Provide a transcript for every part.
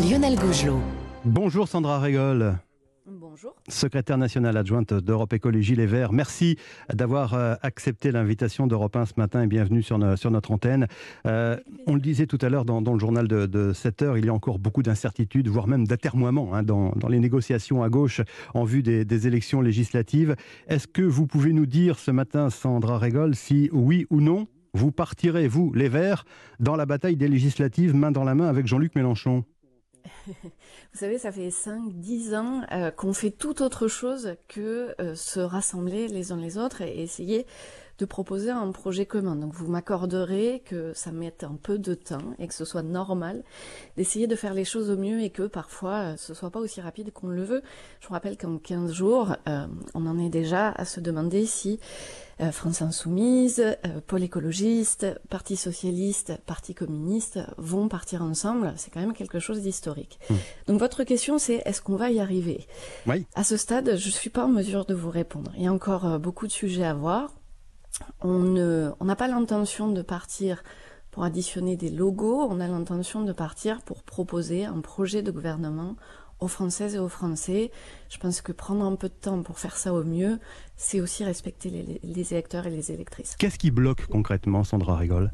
Lionel Gougelot. Bonjour Sandra Régol. Bonjour. Secrétaire nationale adjointe d'Europe Écologie Les Verts. Merci d'avoir euh, accepté l'invitation d'Europe 1 ce matin et bienvenue sur, sur notre antenne. Euh, on le disait tout à l'heure dans, le journal de, 7 heures, il y a encore beaucoup d'incertitudes, voire même d'atermoiements hein, dans, les négociations à gauche en vue des, élections législatives. Est-ce que vous pouvez nous dire ce matin, Sandra Régol, si oui ou non vous partirez, vous, les Verts, dans la bataille des législatives main dans la main avec Jean-Luc Mélenchon? Vous savez, ça fait 5-10 ans euh, qu'on fait tout autre chose que euh, se rassembler les uns les autres et essayer de proposer un projet commun. Donc vous m'accorderez que ça mette un peu de temps et que ce soit normal d'essayer de faire les choses au mieux et que parfois euh, ce soit pas aussi rapide qu'on le veut. Je vous rappelle qu'en 15 jours, euh, on en est déjà à se demander si euh, France Insoumise, Pôle écologiste, Parti socialiste, Parti communiste vont partir ensemble. C'est quand même quelque chose d'historique. Mmh. Donc votre question c'est est-ce qu'on va y arriver? Oui. À ce stade, je suis pas en mesure de vous répondre. Il y a encore beaucoup de sujets à voir. On n'a pas l'intention de partir pour additionner des logos, on a l'intention de partir pour proposer un projet de gouvernement aux Françaises et aux Français. Je pense que prendre un peu de temps pour faire ça au mieux, c'est aussi respecter les, les électeurs et les électrices. Qu'est-ce qui bloque concrètement, Sandra Rigol?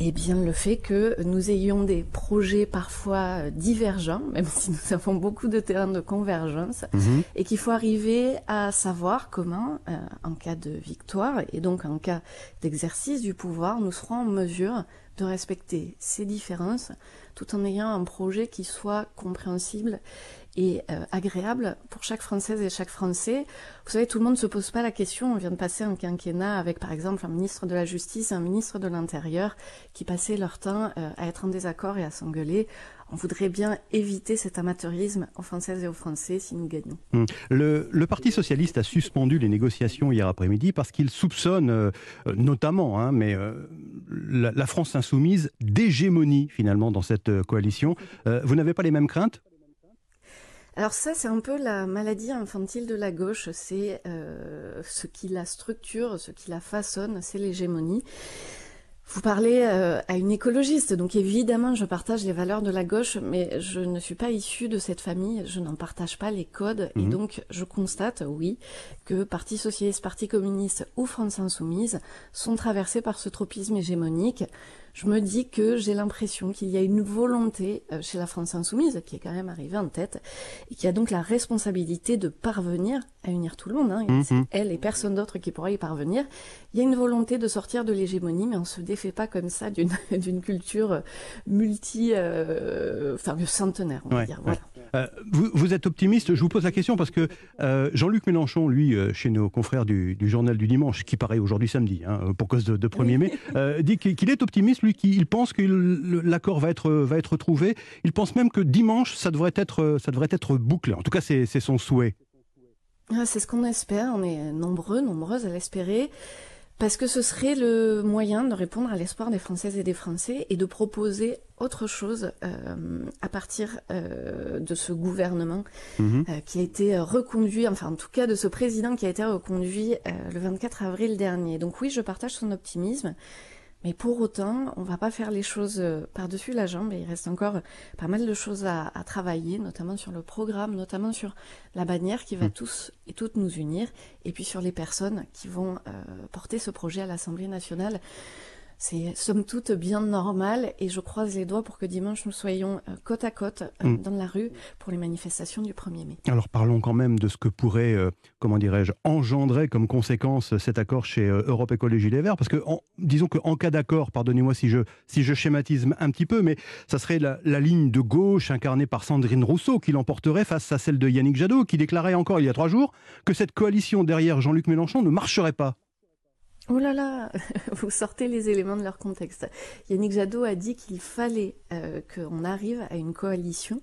Eh bien, le fait que nous ayons des projets parfois divergents, même si nous avons beaucoup de terrains de convergence, mhm. et qu'il faut arriver à savoir comment, euh, en cas de victoire, et donc en cas d'exercice du pouvoir, nous serons en mesure de respecter ces différences tout en ayant un projet qui soit compréhensible et euh, agréable pour chaque Française et chaque Français. Vous savez, tout le monde ne se pose pas la question. On vient de passer un quinquennat avec, par exemple, un ministre de la Justice un ministre de l'Intérieur qui passaient leur temps euh, à être en désaccord et à s'engueuler. On voudrait bien éviter cet amateurisme aux Françaises et aux Français si nous gagnons. Hum. Le, Parti socialiste a suspendu les négociations hier après-midi parce qu'il soupçonne, euh, notamment, hein, mais la, la, France insoumise d'hégémonie finalement dans cette coalition. vous n'avez pas les mêmes craintes? Alors ça, c'est un peu la maladie infantile de la gauche. C'est euh, ce qui la structure, ce qui la façonne, c'est l'hégémonie. Vous parlez euh, à une écologiste, donc évidemment je partage les valeurs de la gauche, mais je ne suis pas issue de cette famille, je n'en partage pas les codes, et mhm. donc je constate, oui, que Parti socialiste, Parti communiste ou France insoumise sont traversés par ce tropisme hégémonique je me dis que j'ai l'impression qu'il y a une volonté euh, chez la France insoumise, qui est quand même arrivée en tête, et qui a donc la responsabilité de parvenir à unir tout le monde. Hein, mhm. Elle et personne d'autre qui pourra y parvenir. Il y a une volonté de sortir de l'hégémonie, mais on se défait pas comme ça d'une d'une culture multi, euh, enfin centenaire, on va dire. Voilà. Euh, vous, êtes optimiste Je vous pose la question parce que euh, Jean-Luc Mélenchon, lui, euh, chez nos confrères du, journal du dimanche, qui paraît aujourd'hui samedi, hein, pour cause de, 1er mai, dit qu'il est optimiste, lui, qu'il pense que l'accord va être, va être trouvé. Il pense même que dimanche, ça devrait être, ça devrait être bouclé. En tout cas, c'est son souhait. Ah, c'est ce qu'on espère. On est nombreux, nombreuses à l'espérer. Parce que ce serait le moyen de répondre à l'espoir des Françaises et des Français et de proposer autre chose euh, à partir euh, de ce gouvernement mhm. euh, qui a été reconduit, enfin en tout cas de ce président qui a été reconduit le 24 avril dernier. Donc oui, je partage son optimisme. Mais pour autant, on va pas faire les choses euh, par-dessus la jambe et il reste encore pas mal de choses à, travailler, notamment sur le programme, notamment sur la bannière qui va mm. tous et toutes nous unir, et puis sur les personnes qui vont euh, porter ce projet à l'Assemblée nationale. C'est somme toute bien normal et je croise les doigts pour que dimanche nous soyons euh, côte à côte euh, mm. dans la rue pour les manifestations du 1er mai. Alors parlons quand même de ce que pourrait, euh, comment dirais-je, engendrer comme conséquence cet accord chez Europe Écologie Les Verts. Parce que en, disons qu'en cas d'accord, pardonnez-moi si je, si je schématise un petit peu, mais ça serait la, la ligne de gauche incarnée par Sandrine Rousseau qui l'emporterait face à celle de Yannick Jadot qui déclarait encore il y a trois jours que cette coalition derrière Jean-Luc Mélenchon ne marcherait pas. Oh là là, vous sortez les éléments de leur contexte. Yannick Jadot a dit qu'il fallait euh, qu'on arrive à une coalition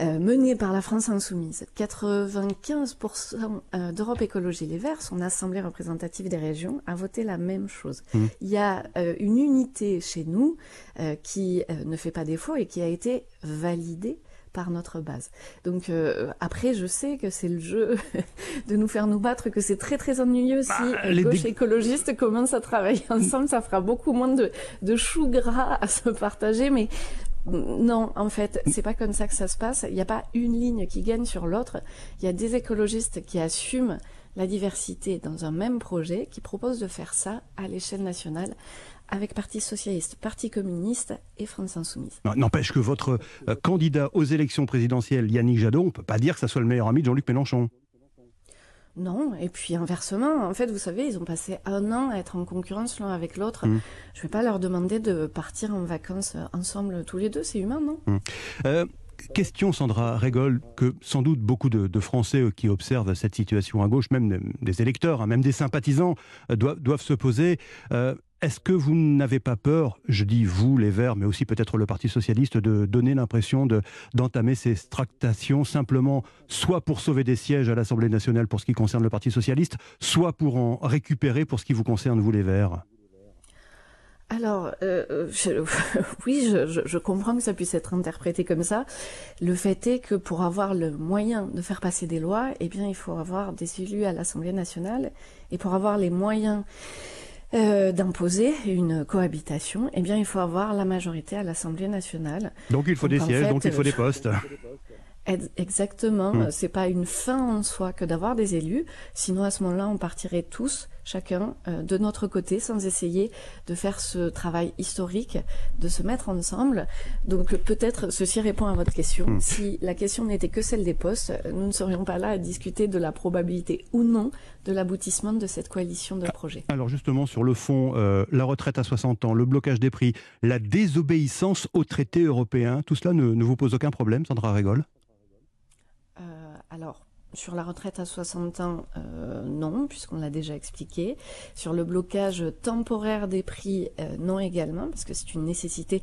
euh, menée par la France insoumise. 95% euh, d'Europe Écologie Les Verts, son assemblée représentative des régions, a voté la même chose. Mmh. Il y a une unité chez nous qui ne fait pas défaut et qui a été validée par notre base. Donc euh, après, je sais que c'est le jeu de nous faire nous battre, que c'est très très ennuyeux si bah, les gauche écologistes commencent à travailler ensemble, ça fera beaucoup moins de, de choux gras à se partager, mais Non, en fait, c'est pas comme ça que ça se passe. Il n'y a pas une ligne qui gagne sur l'autre. Il y a des écologistes qui assument la diversité dans un même projet, qui proposent de faire ça à l'échelle nationale avec Parti Socialiste, Parti Communiste et France Insoumise. N'empêche que votre euh, candidat aux élections présidentielles, Yannick Jadot, on ne peut pas dire que ça soit le meilleur ami de Jean-Luc Mélenchon. Non, et puis inversement, en fait, vous savez, ils ont passé un an à être en concurrence l'un avec l'autre. Mm. Je ne vais pas leur demander de partir en vacances ensemble tous les deux, c'est humain, non? Mm. euh, Question, Sandra Régol, que sans doute beaucoup de, Français euh, qui observent cette situation à gauche, même des électeurs, hein, même des sympathisants, doivent, se poser. Est-ce que vous n'avez pas peur, je dis vous les Verts, mais aussi peut-être le Parti socialiste, de donner l'impression d'entamer ces tractations simplement soit pour sauver des sièges à l'Assemblée nationale pour ce qui concerne le Parti socialiste, soit pour en récupérer pour ce qui vous concerne, vous les Verts? Alors, euh, oui, je, comprends que ça puisse être interprété comme ça. Le fait est que pour avoir le moyen de faire passer des lois, eh bien, il faut avoir des élus à l'Assemblée nationale. Et pour avoir les moyens euh, d'imposer une cohabitation, eh bien, il faut avoir la majorité à l'Assemblée nationale. Donc il faut des sièges, donc il faut des postes. Exactement. Hmm. C'est pas une fin en soi que d'avoir des élus. Sinon, à ce moment-là, on partirait tous, chacun, euh, de notre côté, sans essayer de faire ce travail historique, de se mettre ensemble. Donc, peut-être ceci répond à votre question. Hmm. Si la question n'était que celle des postes, nous ne serions pas là à discuter de la probabilité ou non de l'aboutissement de cette coalition de projets. Alors, justement, sur le fond, euh, la retraite à 60 ans, le blocage des prix, la désobéissance aux traités européens, tout cela ne, ne vous pose aucun problème, Sandra Régol? Alors, sur la retraite à 60 ans, euh, non, puisqu'on l'a déjà expliqué. Sur le blocage temporaire des prix, euh, non également, parce que c'est une nécessité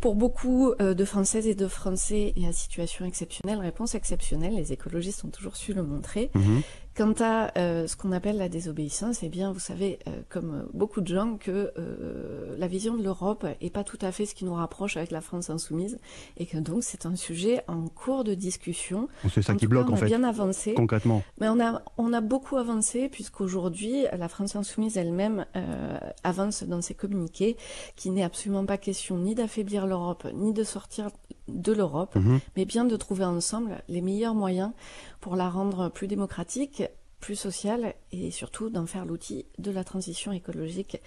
pour beaucoup euh, de Françaises et de Français et à situation exceptionnelle, réponse exceptionnelle. Les écologistes ont toujours su le montrer. Mhm. Quant à euh, ce qu'on appelle la désobéissance, eh bien, vous savez, euh, comme beaucoup de gens, que euh, la vision de l'Europe est pas tout à fait ce qui nous rapproche avec la France insoumise, et que donc c'est un sujet en cours de discussion. C'est ça qui bloque, en fait. Bien avancé. Concrètement. Mais on a on a beaucoup avancé puisqu'aujourd'hui la France insoumise elle-même avance dans ses communiqués, qui n'est absolument pas question ni d'affaiblir l'Europe, ni de sortir de l'Europe, mhm. mais bien de trouver ensemble les meilleurs moyens pour la rendre plus démocratique, plus sociale et surtout d'en faire l'outil de la transition écologique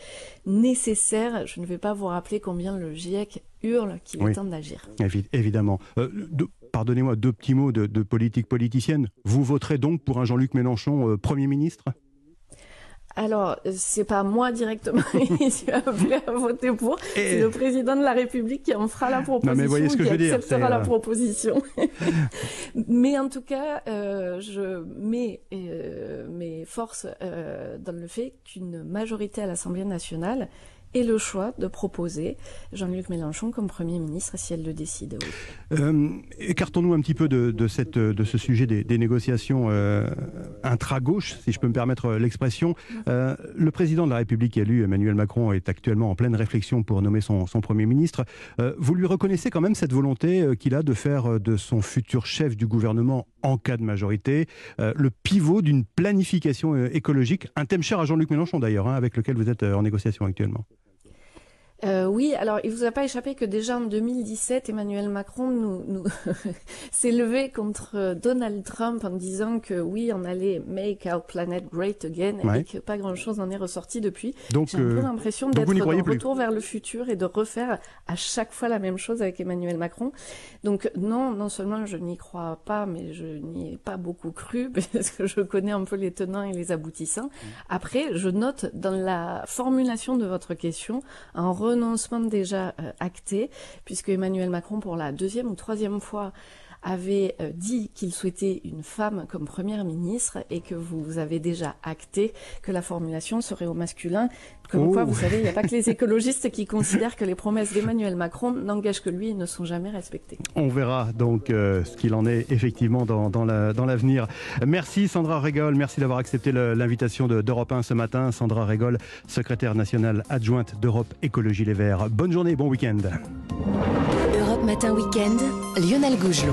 nécessaire. Je ne vais pas vous rappeler combien le GIEC hurle qu'il est temps d'agir. Évidemment. Euh, pardonnez-moi deux petits mots de, politique politicienne. Vous voterez donc pour un Jean-Luc Mélenchon euh, Premier ministre? Alors, c'est pas moi directement qui suis appelé à voter pour, c'est le président de la République qui en fera la proposition, mais qui acceptera la euh, proposition. mais en tout cas, euh, je mets euh, mes forces euh, dans le fait qu'une majorité à l'Assemblée nationale et le choix de proposer Jean-Luc Mélenchon comme Premier ministre si elle le décide. Euh, écartons-nous un petit peu de, ce sujet des, négociations euh, intra-gauche, si je peux me permettre l'expression. Euh, le président de la République élu, Emmanuel Macron, est actuellement en pleine réflexion pour nommer son, Premier ministre. vous lui reconnaissez quand même cette volonté qu'il a de faire de son futur chef du gouvernement, en cas de majorité, le pivot d'une planification écologique, un thème cher à Jean-Luc Mélenchon d'ailleurs, hein, avec lequel vous êtes en négociation actuellement euh, oui, alors il vous a pas échappé que déjà en 2017, Emmanuel Macron nous, nous s'est levé contre Donald Trump en disant que oui, on allait make our planet great again et que pas grand-chose n'en est ressorti depuis. Donc j'ai un peu euh, l'impression d'être dans retour vers le futur et de refaire à chaque fois la même chose avec Emmanuel Macron. Donc non, non seulement je n'y crois pas, mais je n'y ai pas beaucoup cru parce que je connais un peu les tenants et les aboutissants. Après, je note dans la formulation de votre question un renoncement déjà euh, acté, puisque Emmanuel Macron, pour la deuxième ou troisième fois, avait euh, dit qu'il souhaitait une femme comme première ministre et que vous avez déjà acté que la formulation serait au masculin. Comme quoi, vous savez, il n'y a pas que les écologistes qui considèrent que les promesses d'Emmanuel Macron n'engagent que lui et ne sont jamais respectées. On verra donc euh, ce qu'il en est effectivement dans, dans l'avenir. merci Sandra Régol, merci d'avoir accepté l'invitation d'Europe 1 ce matin. Sandra Régol, secrétaire nationale adjointe d'Europe Écologie Les Verts. Bonne journée, bon week-end. Europe Matin Week-end, Lionel Gougelot.